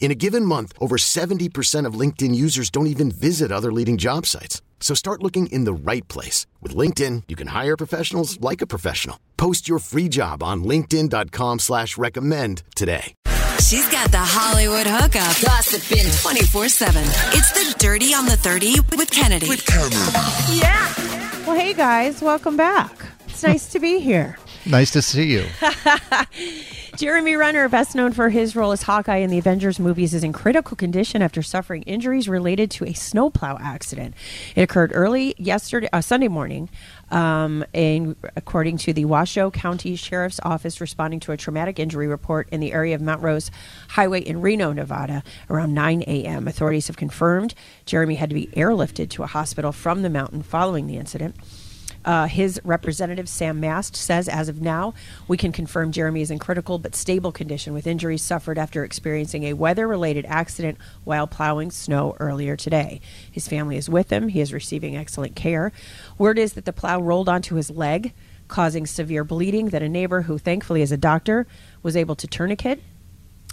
In a given month, over 70% of LinkedIn users don't even visit other leading job sites. So start looking in the right place. With LinkedIn, you can hire professionals like a professional. Post your free job on linkedin.com slash recommend today. She's got the Hollywood hookup. Gossiping 24-7. It's the Dirty on the 30 with Kennedy. With Kennedy. Yeah. Well, hey guys, welcome back. It's nice to be here. Nice to see you. Jeremy Renner, best known for his role as Hawkeye in the Avengers movies, is in critical condition after suffering injuries related to a snowplow accident. It occurred early yesterday, uh, Sunday morning, um, according to the Washoe County Sheriff's Office, responding to a traumatic injury report in the area of Mount Rose Highway in Reno, Nevada, around 9 a.m. Authorities have confirmed Jeremy had to be airlifted to a hospital from the mountain following the incident. Uh, his representative, Sam Mast, says as of now, we can confirm Jeremy is in critical but stable condition with injuries suffered after experiencing a weather related accident while plowing snow earlier today. His family is with him. He is receiving excellent care. Word is that the plow rolled onto his leg, causing severe bleeding, that a neighbor, who thankfully is a doctor, was able to tourniquet.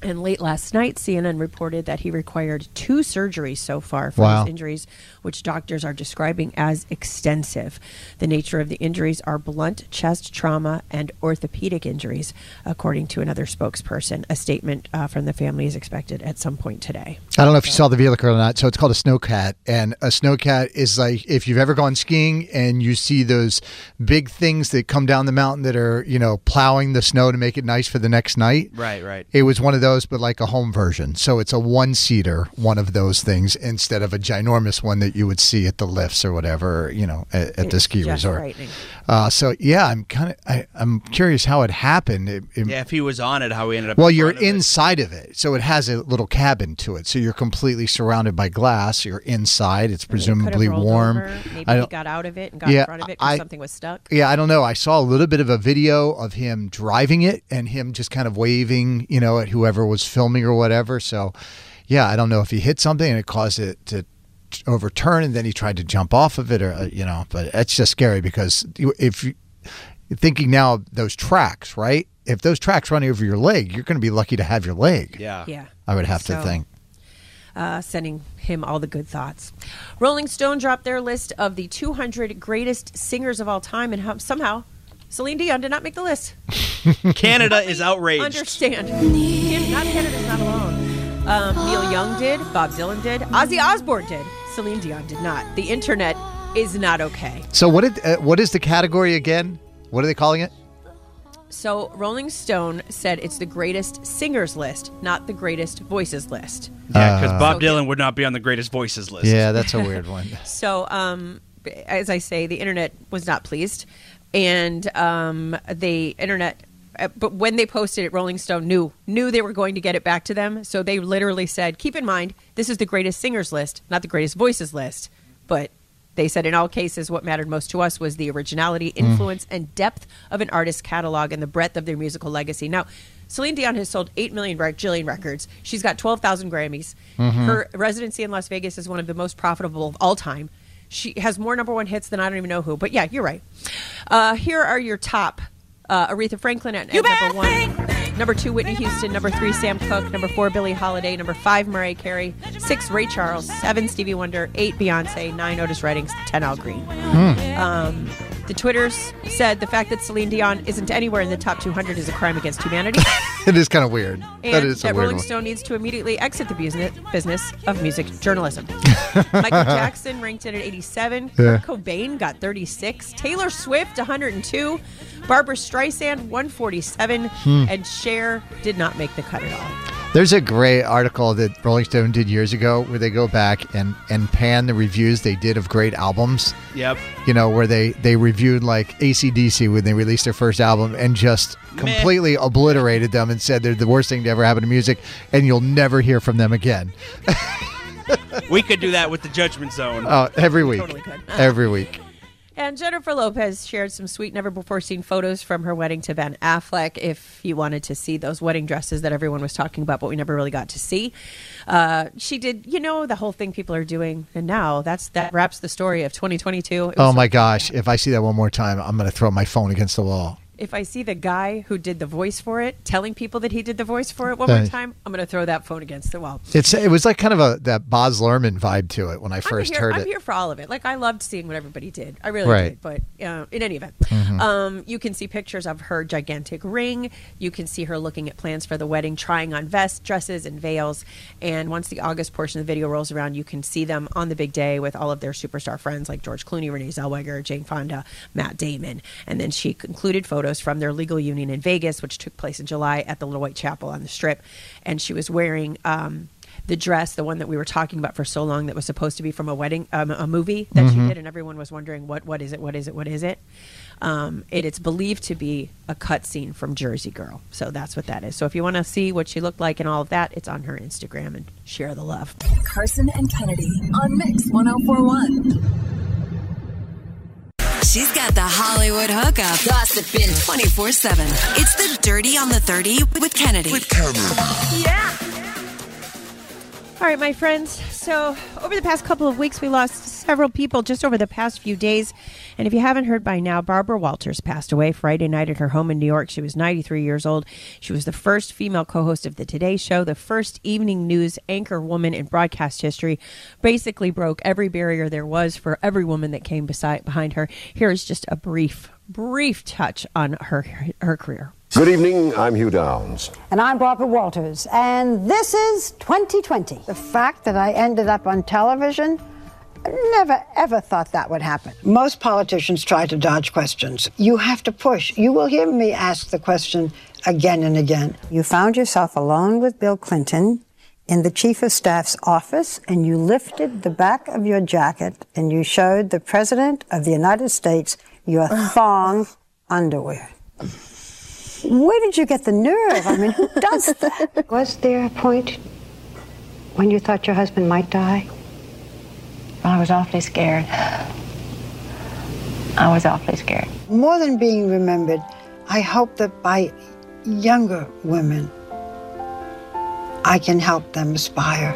And late last night, CNN reported that he required two surgeries so far for Wow. his injuries, which doctors are describing as extensive. The nature of the injuries are blunt chest trauma and orthopedic injuries, according to another spokesperson. A statement uh, from the family is expected at some point today. I don't know if you saw the vehicle or not. So it's called a snowcat, and a snowcat is like if you've ever gone skiing and you see those big things that come down the mountain that are you know plowing the snow to make it nice for the next night. Right, right. It was one of those, but like a home version. So it's a one seater, one of those things, instead of a ginormous one that you would see at the lifts or whatever, you know, at, at the ski just resort. Uh, so yeah, I'm kind of I'm curious how it happened. It- it- Yeah, if he was on it, how he ended up. Well, in you're front of it. inside of it, so it has a little cabin to it. So you're completely surrounded by glass. You're inside. It's It could have presumably rolled warm. over. Maybe I he don't- got out of it and got in front of it because something was stuck. Yeah, I don't know. I saw a little bit of a video of him driving it and him just kind of waving, you know, at whoever was filming or whatever. So, yeah, I don't know if he hit something and it caused it to overturn and then he tried to jump off of it or uh, you know, but it's just scary because if you thinking now those tracks, right? If those tracks run over your leg, you're going to be lucky to have your leg. Yeah. Yeah. I would have to So- think. uh, sending him all the good thoughts. Rolling Stone dropped their list of the 200 greatest singers of all time, and how, somehow Celine Dion did not make the list. Canada is outraged. Understand? Can- not Canada's not alone. Um, Neil Young did, Bob Dylan did, Ozzy Osbourne did, Celine Dion did not. The internet is not okay. So what did uh, what is the category again? What are they calling it? So Rolling Stone said it's the greatest singers list, not the greatest voices list. Yeah, because Bob So- Dylan would not be on the greatest voices list. Yeah, that's a weird one. So, um, as I say, the internet was not pleased, and um, the internet. uh, But when they posted it, Rolling Stone knew knew they were going to get it back to them. So they literally said, "Keep in mind, this is the greatest singers list, not the greatest voices list." But they said in all cases, what mattered most to us was the originality, influence, and depth of an artist's catalog and the breadth of their musical legacy. Now, Celine Dion has sold 8 million Jillian records. She's got 12,000 Grammys. Her residency in Las Vegas is one of the most profitable of all time. She has more number one hits than I don't even know who. But yeah, you're right. Uh, here are your top uh, Aretha Franklin at, at number one. Number two, Whitney Houston. Number three, Sam Cooke. Number four, Billie Holiday. Number five, Mariah Carey. Six, Ray Charles. Seven, Stevie Wonder. Eight, Beyonce. Nine, Otis Redding. Ten, Al Green. Um, The Twitters said the fact that Celine Dion isn't anywhere in the top 200 is a crime against humanity, It is kind of weird. and that is a that weird Rolling one. Stone needs to immediately exit the business business of music journalism. Michael Jackson ranked it at 87. Yeah. Kurt Cobain got 36. Taylor Swift 102. Barbra Streisand 147. Hmm. And Cher did not make the cut at all. There's a great article that Rolling Stone did years ago where they go back and, and pan the reviews they did of great albums. Yep. You know, where they, they reviewed like AC/DC when they released their first album and just completely obliterated them and said they're the worst thing to ever happen to music and you'll never hear from them again. We could do that with the Judgment Zone. Oh, every week. Totally could. Every week. And Jennifer Lopez shared some sweet, never before seen photos from her wedding to Ben Affleck. If you wanted to see those wedding dresses that everyone was talking about, but we never really got to see, uh, she did. You know the whole thing people are doing, and now that's that wraps the story of 2022. It was Oh so- my gosh. If I see that one more time, I'm going to throw my phone against the wall. If I see the guy who did the voice for it telling people that he did the voice for it one more time, I'm going to throw that phone against the wall. It's It was like kind of a that Baz Luhrmann vibe to it when I first here, heard I'm it. here for all of it. Like I loved seeing what everybody did. I really Right. Mm-hmm. did. But uh, in any event, um, you can see pictures of her gigantic ring. You can see her looking at plans for the wedding, trying on vests, dresses, and veils. And once the August portion of the video rolls around, you can see them on the big day with all of their superstar friends like George Clooney, Renee Zellweger, Jane Fonda, Matt Damon. And then she concluded photos from their legal union in Vegas, which took place in July at the Little White Chapel on the Strip. And she was wearing. Um, the dress, the one that we were talking about for so long, that was supposed to be from a wedding, um, a movie that she did, and everyone was wondering what, what is it, what is it, what is it? Um, it it's believed to be a cut scene from Jersey Girl, so that's what that is. So if you want to see what she looked like and all of that, it's on her Instagram and share the love. Carson and Kennedy on Mix 1041. She's got the Hollywood hookup. Gossiping 24 7. It's the Dirty on the 30 with Kennedy. All right, my friends. So, over the past couple of weeks, we lost several people just over the past few days. And if you haven't heard by now, Barbara Walters passed away Friday night at her home in New York. She was 93 years old. She was the first female co host of The Today Show, the first evening news anchor woman in broadcast history. Basically, broke every barrier there was for every woman that came beside, behind her. Here is just a brief, brief touch on her, her career. Good evening, I'm Hugh Downs. And I'm Barbara Walters, and this is 2020. The fact that I ended up on television, I never ever thought that would happen. Most politicians try to dodge questions. You have to push. You will hear me ask the question again and again. You found yourself alone with Bill Clinton in the chief of staff's office, and you lifted the back of your jacket and you showed the president of the United States your thong underwear. Where did you get the nerve? I mean, who does that? Was there a point when you thought your husband might die? I was awfully scared. I was awfully scared. More than being remembered, I hope that by younger women, I can help them aspire.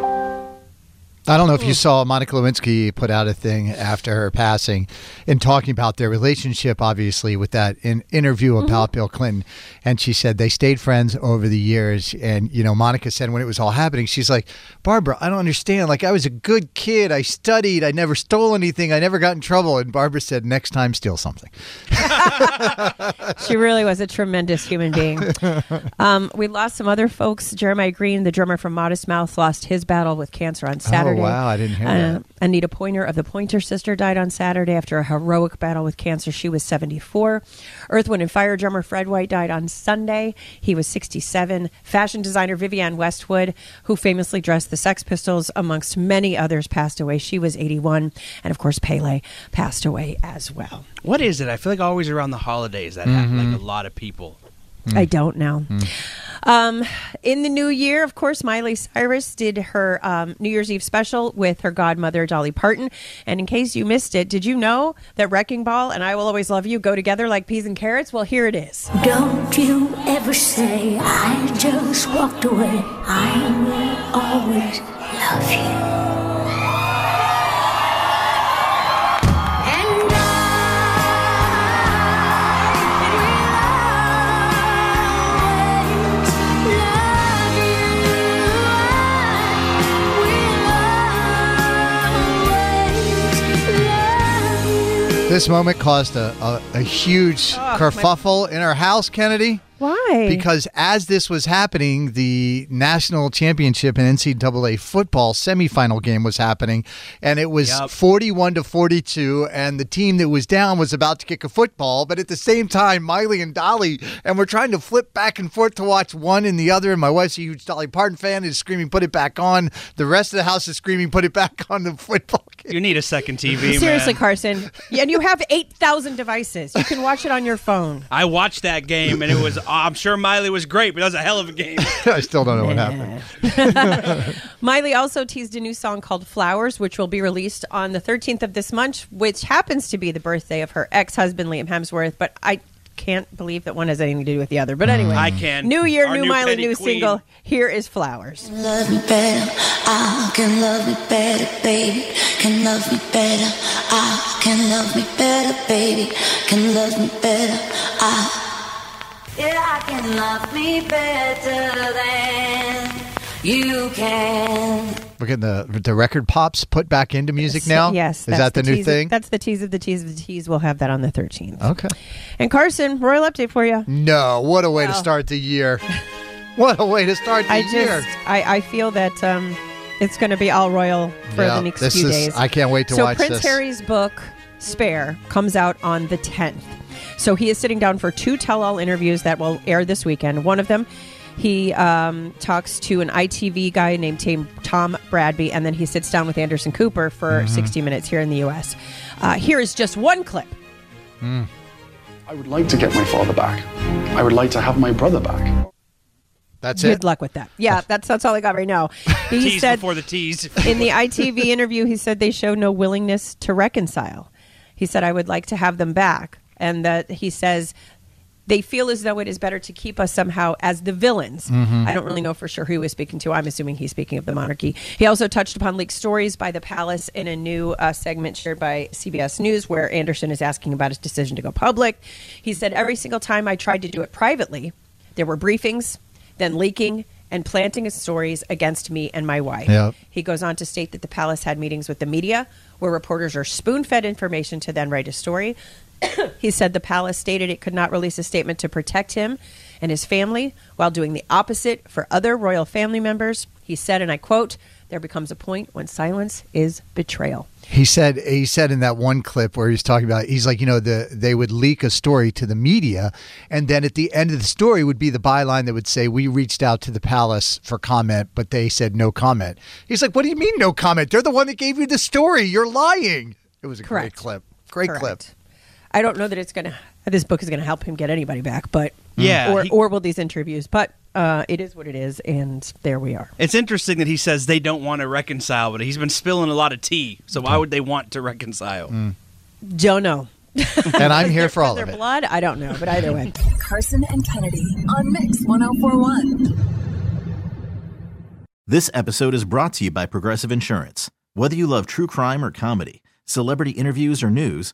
I don't know if you saw Monica Lewinsky put out a thing after her passing and talking about their relationship, obviously, with that in, interview about Bill Clinton. And she said they stayed friends over the years. And, you know, Monica said when it was all happening, she's like, Barbara, I don't understand. Like, I was a good kid. I studied. I never stole anything. I never got in trouble. And Barbara said, next time, steal something. she really was a tremendous human being. Um, we lost some other folks. Jeremiah Green, the drummer from Modest Mouth, lost his battle with cancer on Saturday. Oh, wow. I didn't hear Uh, that. Anita Pointer of the Pointer Sister died on Saturday after a heroic battle with cancer. She was 74. Earth, Wind, and Fire drummer Fred White died on Sunday. He was 67. Fashion designer Vivienne Westwood, who famously dressed the Sex Pistols, amongst many others, passed away. She was 81. And of course, Pele passed away as well. What is it? I feel like always around the holidays that happen. Like a lot of people. I don't know. Um, in the new year, of course, Miley Cyrus did her um, New Year's Eve special with her godmother, Dolly Parton. And in case you missed it, did you know that Wrecking Ball and I Will Always Love You go together like peas and carrots? Well, here it is. Don't you ever say I just walked away. I will always love you. This moment caused a, a, a huge Oh, my- kerfuffle in our house, Kennedy. Why? Because as this was happening, the national championship and NCAA football semifinal game was happening, and it was Yep. 41 to 42, and the team that was down was about to kick a football, but at the same time, Miley and Dolly, and we're trying to flip back and forth to watch one and the other, and my wife's a huge Dolly Parton fan, is screaming, put it back on. The rest of the house is screaming, put it back on the football game. You need a second TV, Seriously, man. Carson. Yeah, and you have 8,000 devices. You can watch it on your phone. I watched that game and it was. I'm sure Miley was great, but that was a hell of a game. I still don't know what happened. Miley also teased a new song called Flowers, which will be released on the 13th of this month, which happens to be the birthday of her ex husband, Liam Hemsworth. But I can't believe that one has anything to do with the other. But anyway, I can. New year, Our new, new Miley, new queen. single. Here is Flowers. Love me better, I can love me better, baby. Can love me better, I can love me better, baby. Can love me better, I. Yeah, I can love me better than you can. We're getting the the record pops put back into music now. Yes. is that the, new tease of- thing? that's the tease of the tease of the tease. We'll have that on the 13th. okay. And Carson, royal update for you. No, what a way to start the year. What a way to start the I year. just, I, I feel that um, it's going to be all royal for Yeah, the next this few is- days. I can't wait to watch this. so watch Prince this. Harry's book Spare comes out on the 10th. So he is sitting down for two tell-all interviews that will air this weekend. One of them, he um, talks to an ITV guy named Tom Bradby, and then he sits down with Anderson Cooper for Mm-hmm. 60 minutes here in the U.S. Uh, here is just one clip. I would like to get my father back. I would like to have my brother back. That's Good it. Good luck with that. Yeah, that's that's all I got right now. He tease said before the tease. in the ITV interview, he said they show no willingness to reconcile. He said, I would like to have them back. And that he says they feel as though it is better to keep us somehow as the villains. I don't really know for sure who he was speaking to. I'm assuming he's speaking of the monarchy. He also touched upon leaked stories by the palace in a new uh, segment shared by CBS News where Anderson is asking about his decision to go public. He said, Every single time I tried to do it privately, there were briefings, then leaking, and planting of stories against me and my wife. Yep. He goes on to state that the palace had meetings with the media where reporters are spoon fed information to then write a story. he said the palace stated it could not release a statement to protect him and his family while doing the opposite for other royal family members. He said, and I quote, there becomes a point when silence is betrayal. He said he said in that one clip where he's talking about he's like you know the they would leak a story to the media and then at the end of the story would be the byline that would say we reached out to the palace for comment but they said no comment. He's like what do you mean no comment? They're the one that gave you the story. You're lying. It was a Correct. great clip. Great Correct. clip. I don't know that it's gonna this book is gonna help him get anybody back, but Yeah, or he- or will these interviews? But uh, it is what it is, and there we are. It's interesting that he says they don't want to reconcile, but he's been spilling a lot of tea. So why would they want to reconcile? Don't know. And I'm here for all Their of it. blood, I don't know, but either way. Carson and Kennedy on Mix 1041. This episode is brought to you by Progressive Insurance. Whether you love true crime or comedy, celebrity interviews or news,